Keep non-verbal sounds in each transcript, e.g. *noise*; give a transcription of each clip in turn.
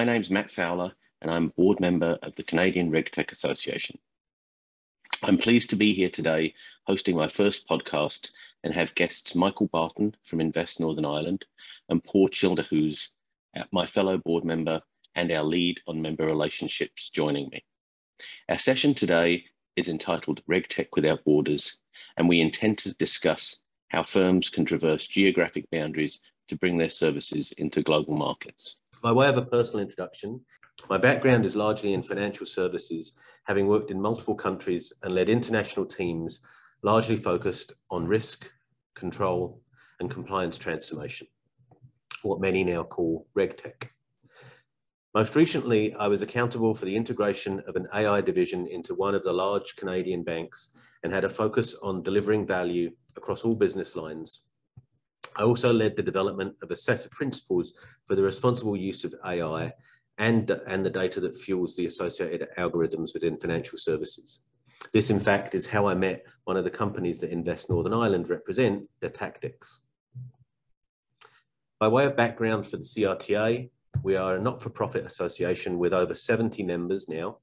My name's Matt Fowler, and I'm board member of the Canadian RegTech Association. I'm pleased to be here today hosting my first podcast and have guests Michael Barton from Invest Northern Ireland and Paul Childerhose, my fellow board member and our lead on member relationships, joining me. Our session today is entitled RegTech Without Borders, and we intend to discuss how firms can traverse geographic boundaries to bring their services into global markets. By way of a personal introduction, my background is largely in financial services, having worked in multiple countries and led international teams largely focused on risk, control, and compliance transformation, what many now call RegTech. Most recently, I was accountable for the integration of an AI division into one of the large Canadian banks and had a focus on delivering value across all business lines. I also led the development of a set of principles for the responsible use of AI and, and the data that fuels the associated algorithms within financial services. This, in fact, is how I met one of the companies that Invest Northern Ireland represent, Datactics. By way of background for the CRTA, we are a not-for-profit association with over 70 members now.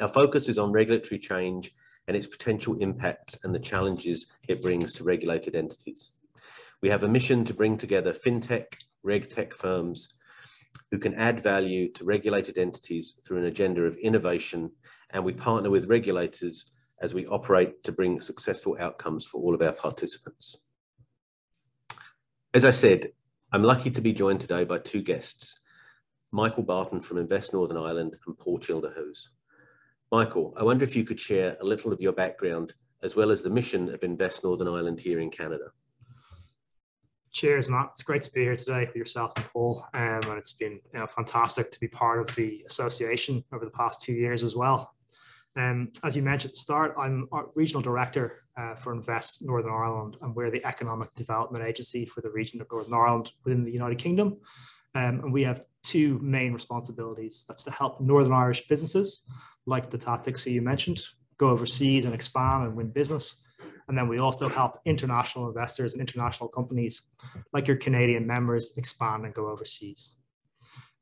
Our focus is on regulatory change and its potential impacts and the challenges it brings to regulated entities. We have a mission to bring together fintech, regtech firms who can add value to regulated entities through an agenda of innovation, and we partner with regulators as we operate to bring successful outcomes for all of our participants. As I said, I'm lucky to be joined today by two guests, Michael Barton from Invest Northern Ireland and Paul Childerhose. Michael, I wonder if you could share a little of your background as well as the mission of Invest Northern Ireland here in Canada. Cheers, Matt. It's great to be here today with yourself and Paul, um, and it's been you know, fantastic to be part of the association over the past two years as well. Um, as you mentioned at the start, I'm our regional director uh, for Invest Northern Ireland, and we're the economic development agency for the region of Northern Ireland within the United Kingdom. Um, and we have two main responsibilities. That's to help Northern Irish businesses, like Datactics, who you mentioned, go overseas and expand and win business. And then we also help international investors and international companies, like your Canadian members, expand and go overseas.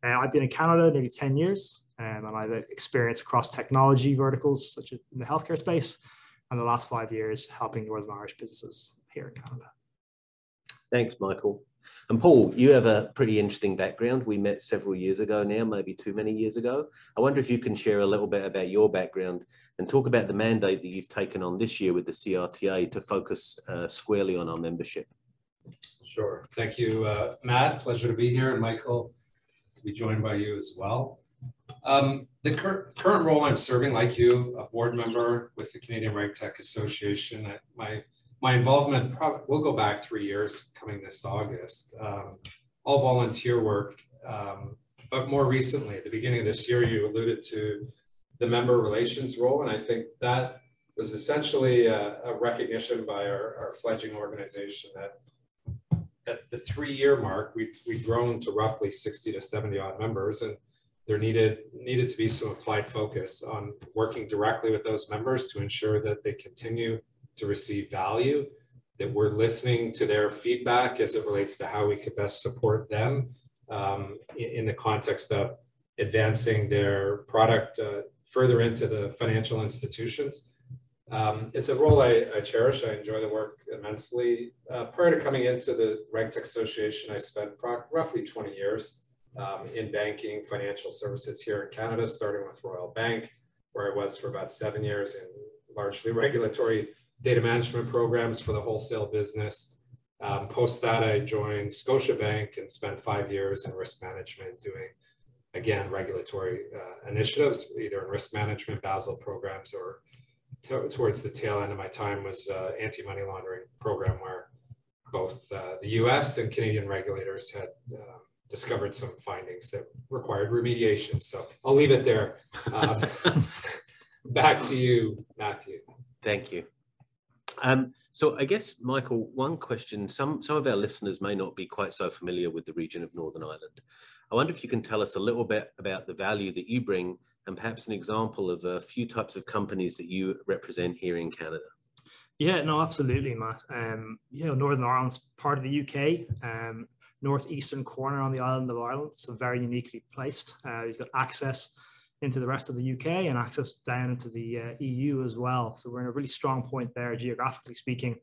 Uh, I've been in Canada nearly 10 years, um, and I've experience across technology verticals, such as in the healthcare space, and the last five years helping Northern Irish businesses here in Canada. Thanks, Michael. And Paul, you have a pretty interesting background. We met several years ago now, maybe too many years ago. I wonder if you can share a little bit about your background and talk about the mandate that you've taken on this year with the CRTA to focus uh, squarely on our membership. Sure. Thank you, uh, Matt. Pleasure to be here. And Michael, to be joined by you as well. Um, the cur current role I'm serving, like you, a board member with the Canadian RegTech Association. I, my my involvement probably will go back three years, coming this August. Um, all volunteer work, um, but more recently, at the beginning of this year, you alluded to the member relations role, and I think that was essentially a, a recognition by our, our fledgling organization that at the three-year mark, we we'd grown to roughly 60 to 70 odd members, and there needed needed to be some applied focus on working directly with those members to ensure that they continue to receive value, that we're listening to their feedback as it relates to how we could best support them um, in, in, the context of advancing their product uh, further into the financial institutions. Um, it's a role I, I, cherish. I enjoy the work immensely. Uh, prior to coming into the RegTech Association, I spent roughly 20 years um, in banking, financial services here in Canada, starting with Royal Bank, where I was for about seven years in largely regulatory data management programs for the wholesale business. Um, post that, I joined Scotiabank and spent five years in risk management doing, again, regulatory uh, initiatives, either in risk management, Basel programs, or towards the tail end of my time was uh, anti-money laundering program where both uh, the US and Canadian regulators had um, discovered some findings that required remediation. So I'll leave it there. Um, *laughs* *laughs* back to you, Matthew. Thank you. Um, so I guess, Michael, one question, some, some of our listeners may not be quite so familiar with the region of Northern Ireland. I wonder if you can tell us a little bit about the value that you bring and perhaps an example of a few types of companies that you represent here in Canada. Yeah, no, absolutely, Matt. Um, you know, Northern Ireland's part of the UK. Um, northeastern corner on the island of Ireland, so very uniquely placed. Uh, he's got access into the rest of the UK and access down into the uh, EU as well. So we're in a really strong point there, geographically speaking.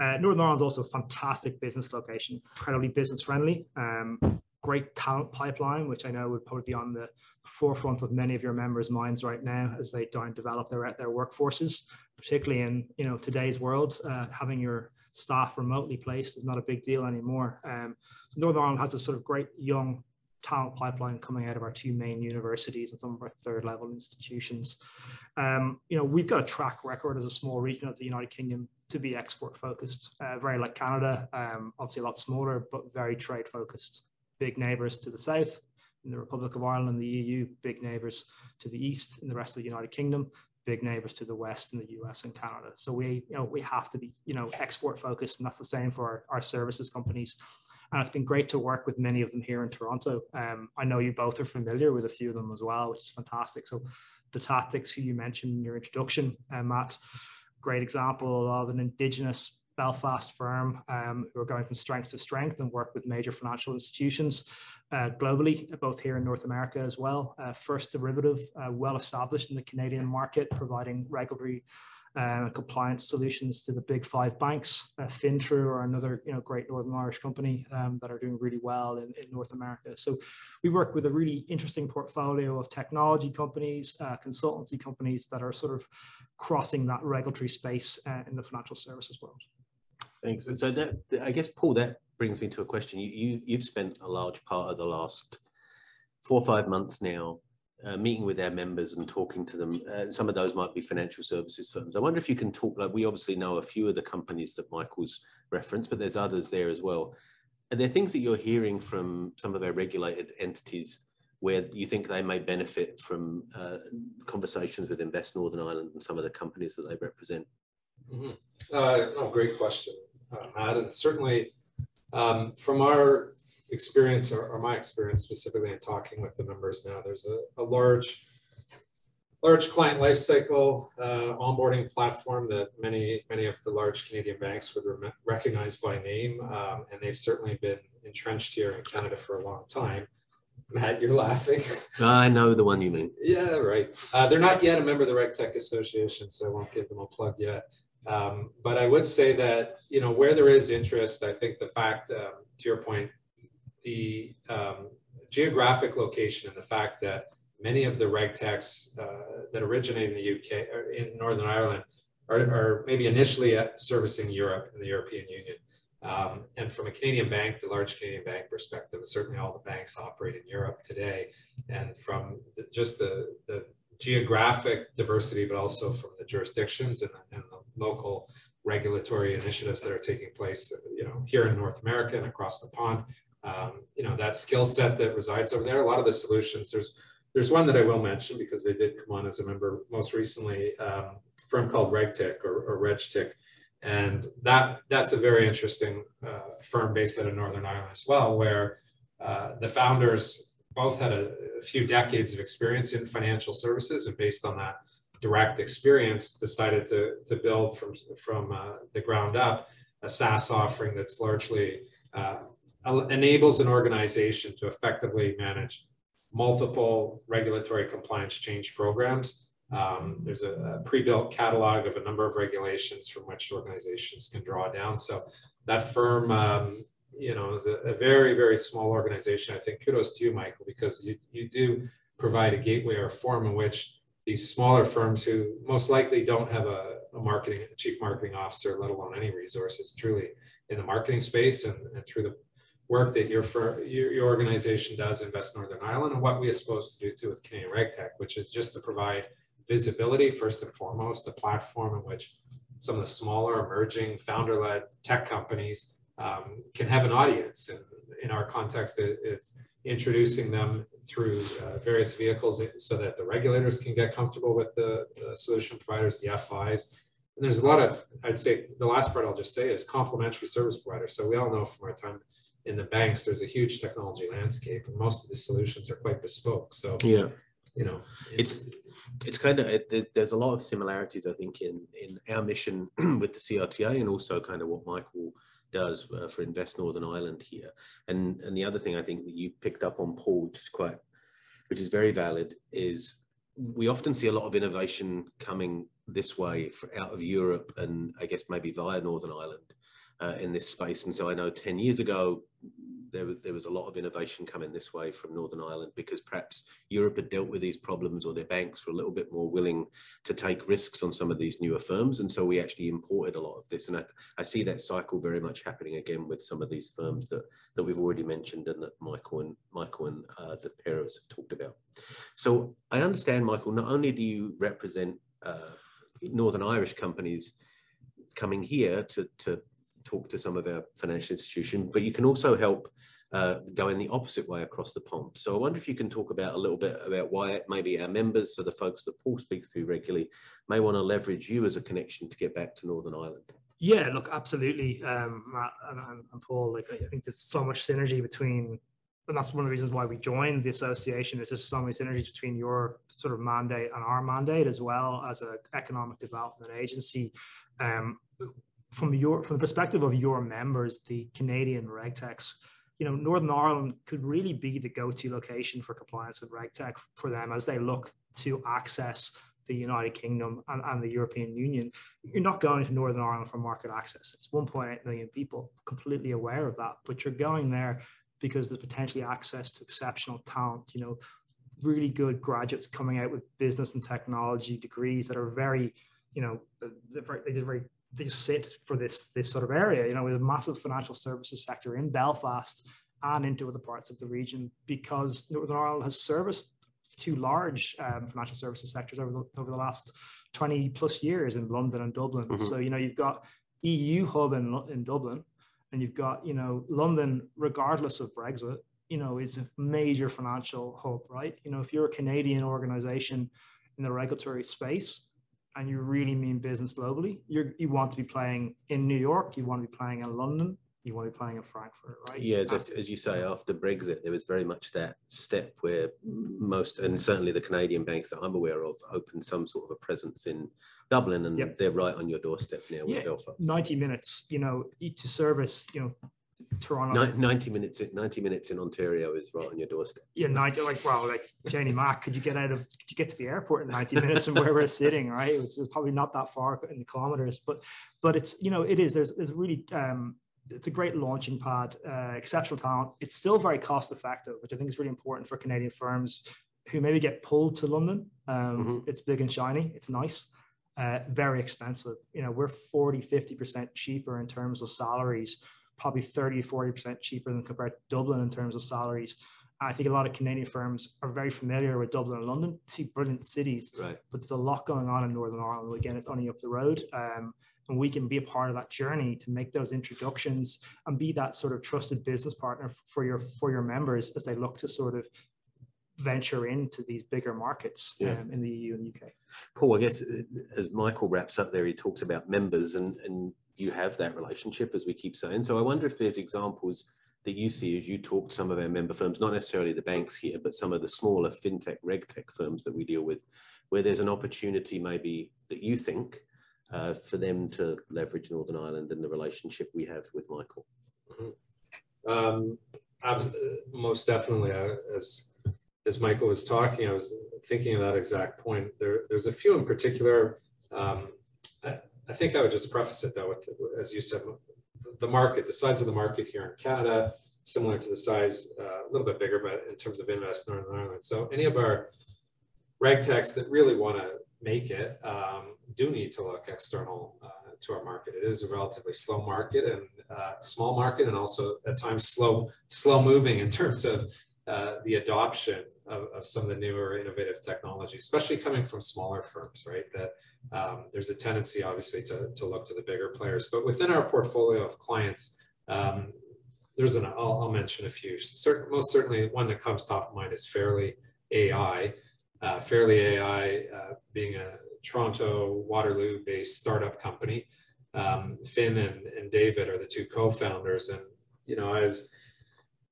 Uh, Northern Ireland is also a fantastic business location, incredibly business friendly. Um, great talent pipeline, which I know would probably be on the forefront of many of your members' minds right now as they try and develop their their workforces, particularly in you know today's world. Uh, having your staff remotely placed is not a big deal anymore. Um, so Northern Ireland has a sort of great young talent pipeline coming out of our two main universities and some of our third level institutions. Um, you know, we've got a track record as a small region of the United Kingdom to be export focused, uh, very like Canada, um, obviously a lot smaller, but very trade focused. Big neighbors to the south in the Republic of Ireland and the EU, big neighbors to the east in the rest of the United Kingdom, big neighbors to the west in the US and Canada. So we, you know, we have to be, you know, export focused, and that's the same for our, our services companies. And it's been great to work with many of them here in Toronto. Um, I know you both are familiar with a few of them as well, which is fantastic. So Datactics who you mentioned in your introduction, uh, Matt, great example of an indigenous Belfast firm um, who are going from strength to strength and work with major financial institutions uh, globally, both here in North America as well. Uh, First Derivative, uh, well established in the Canadian market, providing regulatory uh, compliance solutions to the big five banks. Uh, or another you know great Northern Irish company um, that are doing really well in, in, North America. So we work with a really interesting portfolio of technology companies, uh, consultancy companies that are sort of crossing that regulatory space uh, in the financial services world. Thanks. And so that I guess Paul, that brings me to a question. You, you you've spent a large part of the last four or five months now uh, meeting with their members and talking to them. Uh, some of those might be financial services firms. I wonder if you can talk, like we obviously know a few of the companies that Michael's referenced, but there's others there as well. Are there things that you're hearing from some of their regulated entities where you think they may benefit from uh, conversations with Invest Northern Ireland and some of the companies that they represent? Mm -hmm. great question, uh, Matt. And certainly um, from our experience or, or, my experience specifically in talking with the members now, there's a, a large large client lifecycle uh, onboarding platform that many many of the large Canadian banks would re recognize by name, um, and they've certainly been entrenched here in Canada for a long time. Matt, you're laughing. I know the one you mean. Yeah, right. Uh, they're not yet a member of the RegTech Association, so I won't give them a plug yet. Um, but I would say that you know where there is interest, I think the fact, um, to your point, the um, geographic location and the fact that many of the regtechs uh, that originate in the UK or in Northern Ireland are, are maybe initially servicing Europe and the European Union. Um, and from a Canadian bank, the large Canadian bank perspective, certainly all the banks operate in Europe today. And from the, just the, the geographic diversity, but also from the jurisdictions and, and the local regulatory initiatives that are taking place, you know, here in North America and across the pond, um, you know, that skill set that resides over there. A lot of the solutions, there's there's one that I will mention because they did come on as a member most recently, um, firm called RegTech or, or RegTech. And that that's a very interesting uh, firm based out of Northern Ireland as well, where uh, the founders both had a, a, few decades of experience in financial services, and based on that direct experience, decided to to build from from uh, the ground up a SaaS offering that's largely uh, enables an organization to effectively manage multiple regulatory compliance change programs. Um, there's a, a pre-built catalog of a number of regulations from which organizations can draw down. So that firm, um, you know, is a, a, very, very small organization. I think kudos to you, Michael, because you, you do provide a gateway or a forum in which these smaller firms who most likely don't have a, a marketing, a chief marketing officer, let alone any resources, truly in the marketing space and, and through the work that your, your, your organization does Invest Northern Ireland and what we are supposed to do too with Canadian RegTech, which is just to provide visibility first and foremost, a platform in which some of the smaller emerging founder-led tech companies um, can have an audience. And in our context, it, it's introducing them through uh, various vehicles so that the regulators can get comfortable with the, the, solution providers, the FIs. And there's a lot of, I'd say the last part I'll just say is complementary service providers. So we all know from our time in the banks, there's a huge technology landscape, and most of the solutions are quite bespoke. So yeah, you know, it's it's kind of it, there's a lot of similarities, I think, in in our mission *clears throat* with the CRTA and also kind of what Michael does uh, for Invest Northern Ireland here. And and the other thing I think that you picked up on, Paul, which is quite, which is very valid, is we often see a lot of innovation coming this way for, out of Europe and I guess maybe via Northern Ireland uh, in this space. And so I know 10 years ago, there was, there was a lot of innovation coming this way from Northern Ireland because perhaps Europe had dealt with these problems or their banks were a little bit more willing to take risks on some of these newer firms. And so we actually imported a lot of this. And I, I see that cycle very much happening again with some of these firms that, that we've already mentioned and that Michael and Michael and uh, the pair of us have talked about. So I understand, Michael, not only do you represent uh, Northern Irish companies coming here to, to talk to some of our financial institutions, but you can also help uh, go in the opposite way across the pond. So I wonder if you can talk about a little bit about why maybe our members, so the folks that Paul speaks to regularly, may want to leverage you as a connection to get back to Northern Ireland. Yeah, look, absolutely, um, Matt and, and, Paul. Like, I think there's so much synergy between, and that's one of the reasons why we joined the association. Is there's so many synergies between your sort of mandate and our mandate, as well as an economic development agency. Um, from your from the perspective of your members, the Canadian RegTechs, you know, Northern Ireland could really be the go-to location for compliance with RegTech for them as they look to access the United Kingdom and, and, the European Union. You're not going to Northern Ireland for market access. It's 1.8 million people, completely aware of that. But you're going there because there's potentially access to exceptional talent. You know, really good graduates coming out with business and technology degrees that are very, you know, they did very they sit for this this sort of area. You know, with a massive financial services sector in Belfast and into other parts of the region, because Northern Ireland has serviced two large um, financial services sectors over the, over the last 20 plus years in London and Dublin. Mm-hmm. So, you know, you've got EU hub in, in Dublin and you've got, you know, London, regardless of Brexit, you know, is a major financial hub, right? You know, if you're a Canadian organization in the regulatory space, and you really mean business globally, you you want to be playing in New York, you want to be playing in London, you want to be playing in Frankfurt, right? Yeah, as, as you say, after Brexit, there was very much that step where most, and certainly the Canadian banks that I'm aware of, opened some sort of a presence in Dublin, and yep. they're right on your doorstep now. Yeah, Belfast. 90 minutes, you know, to service, you know, Toronto. 90 minutes, 90 minutes in Ontario is right on your doorstep. Yeah, 90, like, wow, like Janie *laughs* Mac, could you get out of, could you get to the airport in 90 minutes from where we're sitting, right? Which is probably not that far in the kilometers, but, but it's, you know, it is, there's, there's really, um, it's a great launching pad, uh, exceptional talent. It's still very cost effective, which I think is really important for Canadian firms who maybe get pulled to London. Um, mm-hmm. It's big and shiny. It's nice. Uh, very expensive. You know, we're 40, 50% cheaper in terms of salaries probably 30 40% cheaper than compared to Dublin in terms of salaries. I think a lot of Canadian firms are very familiar with Dublin and London, two brilliant cities, right. but there's a lot going on in Northern Ireland. Again, it's only up the road. Um, and we can be a part of that journey to make those introductions and be that sort of trusted business partner for your for your members as they look to sort of venture into these bigger markets yeah. um, in the EU and UK. Paul, I guess uh, as Michael wraps up there, he talks about members and, and you have that relationship, as we keep saying. So I wonder if there's examples that you see as you talk to some of our member firms, not necessarily the banks here, but some of the smaller fintech, regtech firms that we deal with, where there's an opportunity maybe that you think uh, for them to leverage Northern Ireland and the relationship we have with Michael. Mm-hmm. Um, most definitely, uh, as as Michael was talking, I was thinking of that exact point. There, there's a few in particular. Um, I think I would just preface it though with, as you said, the market, the size of the market here in Canada, similar to the size, uh, a little bit bigger, but in terms of Invest Northern Ireland. So any of our reg techs that really want to make it um, do need to look external uh, to our market. It is a relatively slow market and uh, small market, and also at times slow, slow moving in terms of uh, the adoption of, of, some of the newer innovative technology, especially coming from smaller firms, right? That um, there's a tendency, obviously, to, to look to the bigger players. But within our portfolio of clients, um, there's an, I'll, I'll, mention a few. Certain, most certainly, one that comes top of mind is Fairly AI. Uh, Fairly AI uh, being a Toronto, Waterloo based startup company. Um, Finn and, and David are the two co founders. And, you know, I was,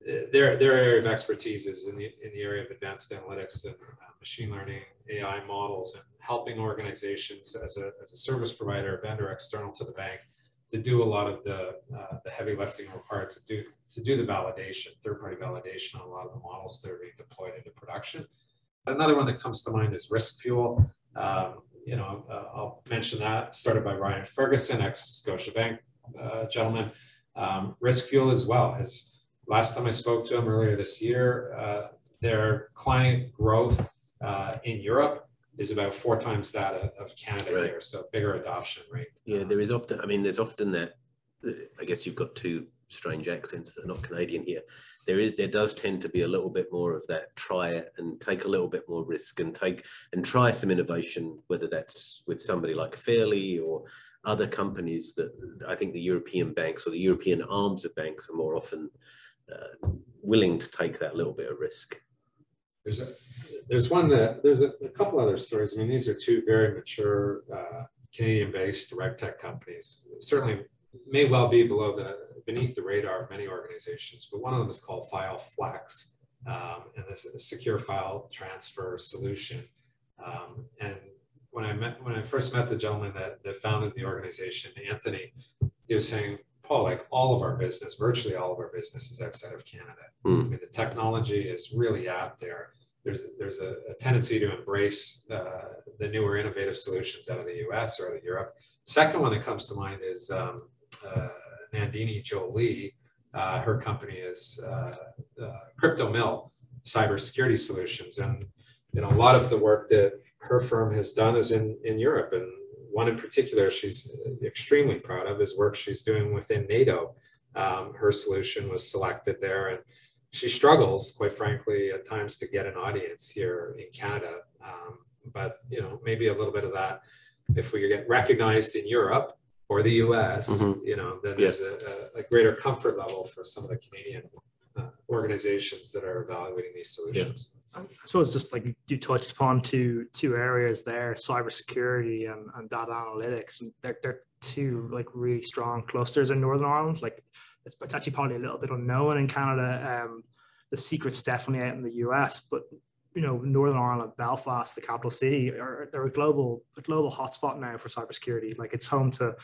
their, their area of expertise is in the, in the area of advanced analytics and uh, machine learning, AI models, and helping organizations as a, as a service provider, vendor external to the bank to do a lot of the, uh, the heavy lifting required to do, to do the validation, third-party validation on a lot of the models that are being deployed into production. Another one that comes to mind is RiskFuel. Um, you know, uh, I'll mention that, started by Ryan Ferguson, ex-Scotiabank uh, gentleman. Um, RiskFuel as well has, last time I spoke to him earlier this year, uh, their client growth uh, in Europe is about four times that of, of Canada right. here, so bigger adoption rate. Yeah, there is often. I mean, there's often that. I guess you've got two strange accents that are not Canadian here. There is, there does tend to be a little bit more of that. Try it and take a little bit more risk and take and try some innovation, whether that's with somebody like Fairly or other companies that I think the European banks or the European arms of banks are more often uh, willing to take that little bit of risk. There's a there's one that there's a, a, couple other stories. I mean, these are two very mature uh, Canadian-based direct tech companies. Certainly, may well be below the beneath the radar of many organizations, but one of them is called FileFlex, um, and this is a secure file transfer solution. Um, and when I met when I first met the gentleman that, that founded the organization, Anthony, he was saying, Like all of our business, virtually all of our business is outside of Canada. Mm. I mean, the technology is really out there. There's there's a, a tendency to embrace uh, the newer innovative solutions out of the U.S. or out of Europe. Second one that comes to mind is um, uh, Nandini Jolly. Uh, her company is uh, uh, CryptoMill Cybersecurity Solutions, and you know a lot of the work that her firm has done is in in Europe, and one in particular she's extremely proud of is work she's doing within NATO. Um, her solution was selected there, and she struggles, quite frankly, at times to get an audience here in Canada. Um, but you know, maybe a little bit of that. If we get recognized in Europe or the U.S., mm-hmm. you know, then there's a, a, greater comfort level for some of the Canadian uh, organizations that are evaluating these solutions. I suppose just like you touched upon two two areas there, cybersecurity and, and data analytics. And they're, they're two like really strong clusters in Northern Ireland. Like it's, it's actually probably a little bit unknown in Canada. Um, the secret's definitely out in the US, but you know, Northern Ireland, Belfast, the capital city, are they're a global a global hotspot now for cybersecurity. Like it's home to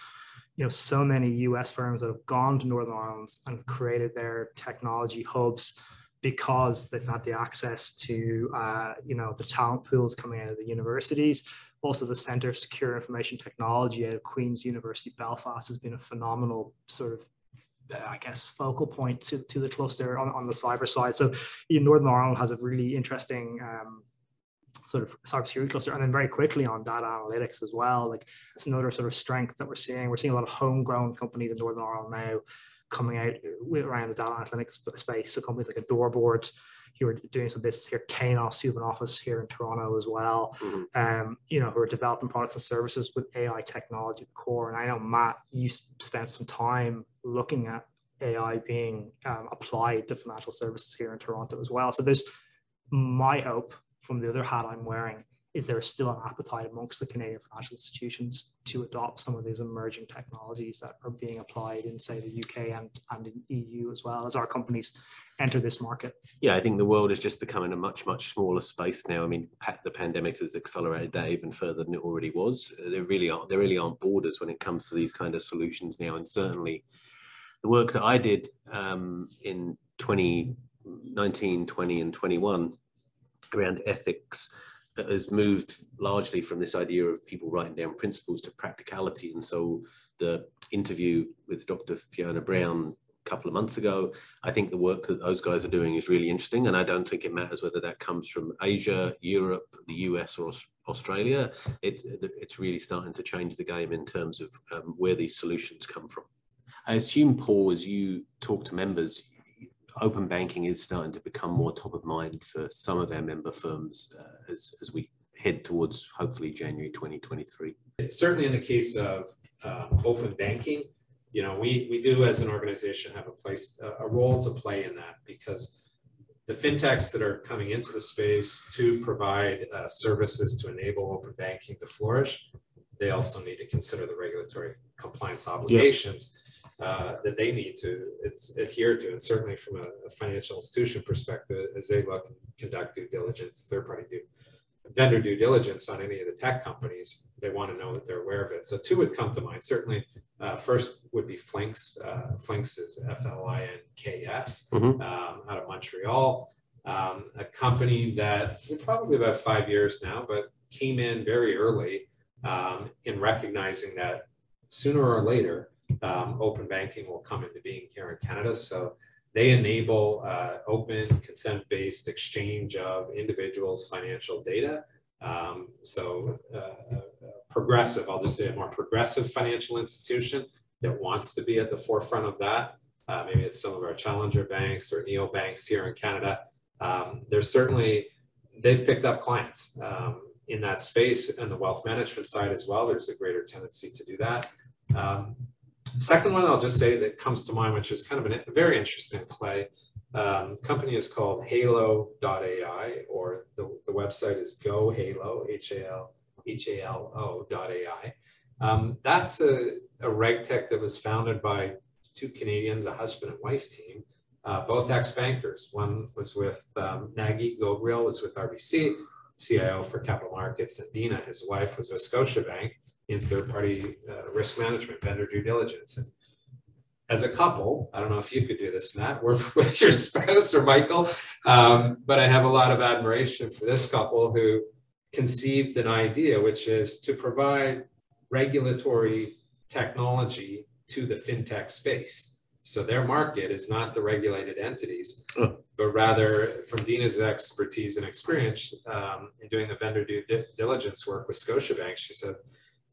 you know so many US firms that have gone to Northern Ireland and created their technology hubs because they've had the access to uh, you know the talent pools coming out of the universities. Also, the Centre of Secure Information Technology at Queen's University Belfast has been a phenomenal sort of uh, I guess focal point to, to the cluster on, on the cyber side. So you know, Northern Ireland has a really interesting um, sort of cybersecurity cluster, and then very quickly on data analytics as well. Like it's another sort of strength that we're seeing. We're seeing a lot of homegrown companies in Northern Ireland now coming out around the data analytics space. So companies like Adoreboard, who are doing some business here, Kainos, who have an office here in Toronto as well. Mm-hmm. Um, you know, who are developing products and services with AI technology at the core. And I know Matt, you spent some time looking at AI being um, applied to financial services here in Toronto as well. So there's my hope from the other hat I'm wearing is there still an appetite amongst the Canadian financial institutions to adopt some of these emerging technologies that are being applied in, say, the UK and, and in EU as well as our companies enter this market? Yeah, I think the world is just becoming a much, much smaller space now. I mean, the pandemic has accelerated that even further than it already was. There really aren't, there really aren't borders when it comes to these kind of solutions now. And certainly the work that I did um, in 2019, 20 and 21 around ethics has moved largely from this idea of people writing down principles to practicality. And so the interview with Dr. Fiona Brown a couple of months ago, I think the work that those guys are doing is really interesting. And I don't think it matters whether that comes from Asia, Europe, the US, or Australia. It, it's really starting to change the game in terms of um, where these solutions come from. I assume, Paul, as you talk to members, open banking is starting to become more top of mind for some of our member firms uh, as, as we head towards hopefully January 2023. Certainly in the case of uh, open banking, you know, we, we do as an organization have a place, a role to play in that because the fintechs that are coming into the space to provide uh, services to enable open banking to flourish, they also need to consider the regulatory compliance obligations uh, that they need to adhere to. And certainly from a, a, financial institution perspective, as they look and conduct due diligence, third party due vendor due diligence on any of the tech companies, they want to know that they're aware of it. So two would come to mind. Certainly, uh, first would be Flinks. Uh, Flinks is F-L-I-N-K-S Mhm. um, out of Montreal, um, a company that probably about five years now, but came in very early um, in recognizing that sooner or later, um, open banking will come into being here in Canada. So they enable uh, open, consent-based exchange of individuals' financial data. Um, so uh, progressive, I'll just say a more progressive financial institution that wants to be at the forefront of that. Uh, maybe it's some of our challenger banks or neo banks here in Canada. Um, there's certainly, they've picked up clients um, in that space and the wealth management side as well. There's a greater tendency to do that. Um, second one, I'll just say that comes to mind, which is kind of a very interesting play. Um, company is called Halo.ai, or the, the website is Go Halo, H A L H A L O dot AI. Um, that's a, a reg tech that was founded by two Canadians, a husband and wife team, uh, both ex bankers. One was with um, Nagy Gabriel, was with RBC, CIO for capital markets, and Dina, his wife, was with Scotiabank in third party uh, risk management, vendor due diligence. And as a couple, I don't know if you could do this, Matt, work *laughs* with your spouse or Michael, um, but I have a lot of admiration for this couple who conceived an idea, which is to provide regulatory technology to the fintech space. So their market is not the regulated entities, Oh. but rather from Dina's expertise and experience um, in doing the vendor due di- diligence work with Scotiabank, she said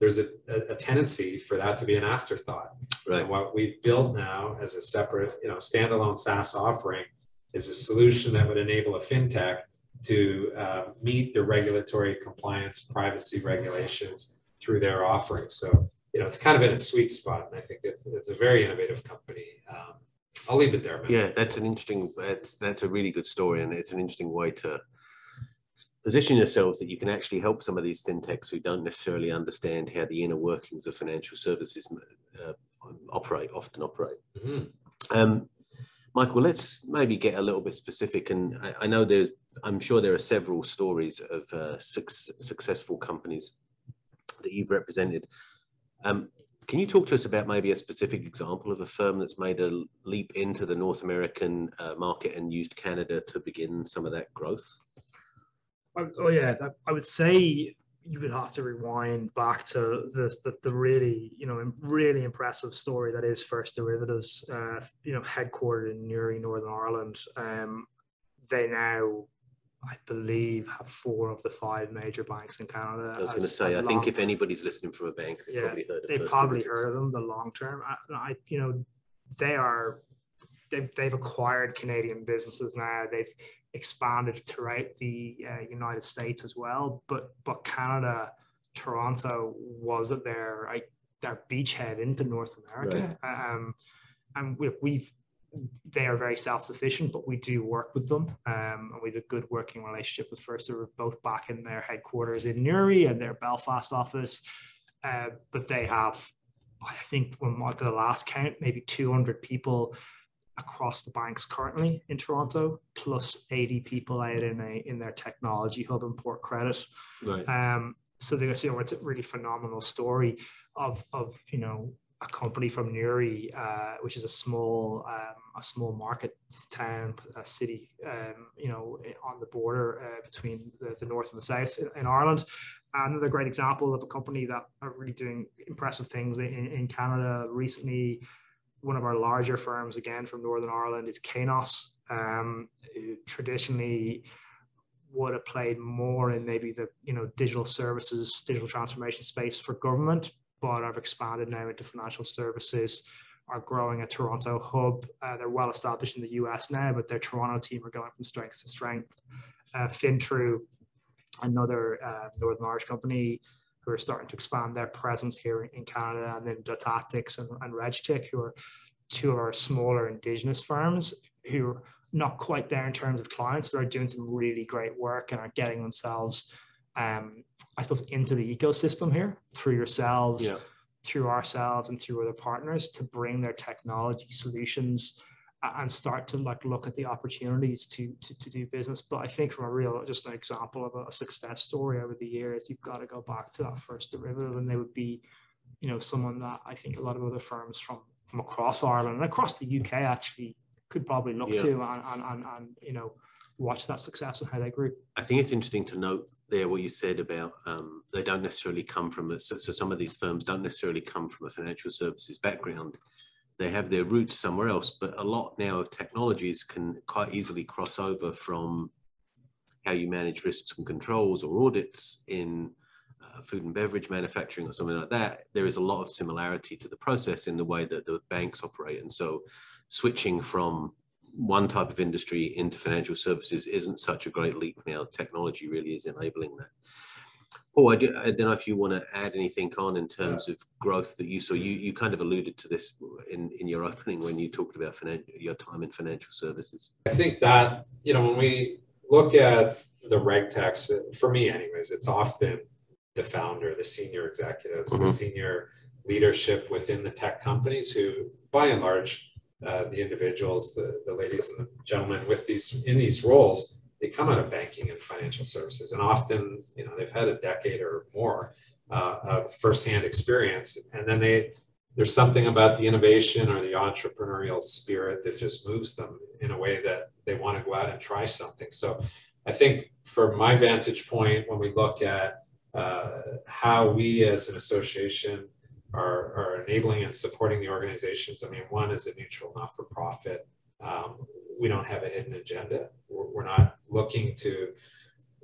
there's a, a, tendency for that to be an afterthought. Right. And what we've built now as a separate, you know, standalone SaaS offering is a solution that would enable a fintech to uh, meet the regulatory compliance, privacy regulations through their offering. So, you know, it's kind of in a sweet spot, and I think it's it's a very innovative company. Um, I'll leave it there. Matt. Yeah, that's an interesting. That's that's a really good story, and it's an interesting way to position yourselves that you can actually help some of these fintechs who don't necessarily understand how the inner workings of financial services uh, operate, often operate. Mhm. Um, Michael, let's maybe get a little bit specific, and I, I know there's. I'm sure there are several stories of uh, suc successful companies that you've represented. Um, can you talk to us about maybe a specific example of a firm that's made a leap into the North American uh, market and used Canada to begin some of that growth? I- Oh yeah, that- I would say you would have to rewind back to the the, the really you know really impressive story that is First Derivatives. Uh, you know, headquartered in Newry, Northern Ireland. Um, they now, I believe, have four of the five major banks in Canada. I was going to say, I think if anybody's listening from a bank, they've Yeah, probably heard of they've First probably Derivatives. heard of them the long term. I, I you know, they are they've, they've acquired Canadian businesses now. They've expanded throughout the uh, United States as well. But but Canada, Toronto was their right, their beachhead into North America. Um, and we, we've they are very self-sufficient, but we do work with them, um, and we have a good working relationship with First. We're both back in their headquarters in Newry and their Belfast office, uh, but they have, I think, when at the last count, maybe 200 people across the banks currently in Toronto, plus 80 people out in a in their technology hub in Port Credit. Right. Um, so there's you know it's a really phenomenal story of of you know a company from Newry, uh, which is a small um, a small market town, a city, um, you know, on the border uh, between the, the north and the south in, in Ireland. Another great example of a company that are really doing impressive things in, in Canada recently. One of our larger firms, again from Northern Ireland, is Kainos. Um, traditionally would have played more in maybe the you know digital services, digital transformation space for government, but have expanded now into financial services. Are growing a Toronto hub. Uh, they're well established in the US now, but their Toronto team are going from strength to strength. Uh, Fintru, another uh, Northern Irish company, who are starting to expand their presence here in Canada, and then Datactics and, and RegTech, who are two of our smaller indigenous firms who are not quite there in terms of clients, but are doing some really great work and are getting themselves, um, I suppose, into the ecosystem here through yourselves, Yeah. through ourselves, and through other partners to bring their technology solutions and start to like look at the opportunities to, to to do business. But I think from a real just an example of a success story over the years, you've got to go back to that First Derivative, and they would be, you know, someone that I think a lot of other firms from from across Ireland and across the UK actually could probably look yeah. to and, and, and, and you know watch that success and how they grew. I think it's interesting to note there what you said about um, they don't necessarily come from a, so, so some of these firms don't necessarily come from a financial services background they have their roots somewhere else. But a lot now of technologies can quite easily cross over from how you manage risks and controls or audits in uh, food and beverage manufacturing or something like that. There is a lot of similarity to the process in the way that the banks operate. And so switching from one type of industry into financial services isn't such a great leap now. Technology really is enabling that. Paul, I, do, I don't know if you want to add anything on in terms yeah. of growth that you saw. You you kind of alluded to this in, in your opening when you talked about your time in financial services. I think that you know when we look at the reg techs, for me anyways, it's often the founder, the senior executives, mm-hmm. the senior leadership within the tech companies who, by and large, uh, the individuals, the, the ladies and the gentlemen with these in these roles they come out of banking and financial services, and often, you know, they've had a decade or more uh, of firsthand experience, and then they there's something about the innovation or the entrepreneurial spirit that just moves them in a way that they want to go out and try something. So, I think from my vantage point, when we look at uh, how we as an association are, are enabling and supporting the organizations. I mean, one is a neutral, not for profit. Um, we don't have a hidden agenda. We're, we're not looking to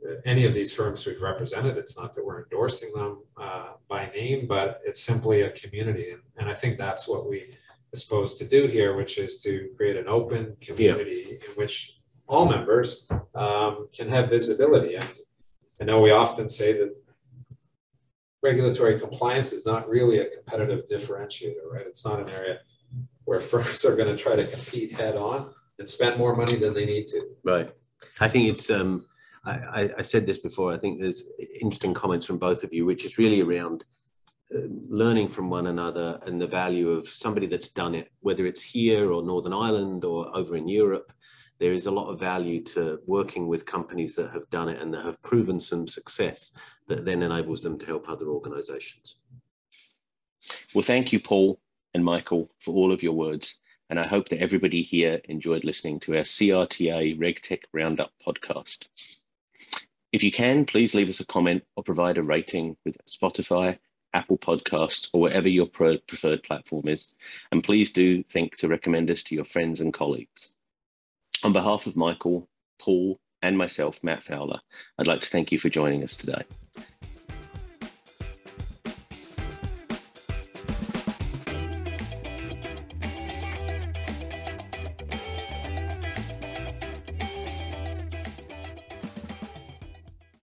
uh, any of these firms we've represented. It's not that we're endorsing them uh, by name, but it's simply a community. And, and I think that's what we are supposed to do here, which is to create an open community yeah. in which all members um, can have visibility. And I know we often say that regulatory compliance is not really a competitive differentiator, right? It's not an area where *laughs* firms are going to try to compete head on and spend more money than they need to. Right. I think it's, um, I, I said this before, I think there's interesting comments from both of you, which is really around uh, learning from one another and the value of somebody that's done it, whether it's here or Northern Ireland or over in Europe. There is a lot of value to working with companies that have done it and that have proven some success that then enables them to help other organizations. Well, thank you, Paul and Michael, for all of your words. And I hope that everybody here enjoyed listening to our CRTA RegTech Roundup podcast. If you can, please leave us a comment or provide a rating with Spotify, Apple Podcasts, or whatever your preferred platform is. And please do think to recommend us to your friends and colleagues. On behalf of Michael, Paul, and myself, Matt Fowler, I'd like to thank you for joining us today.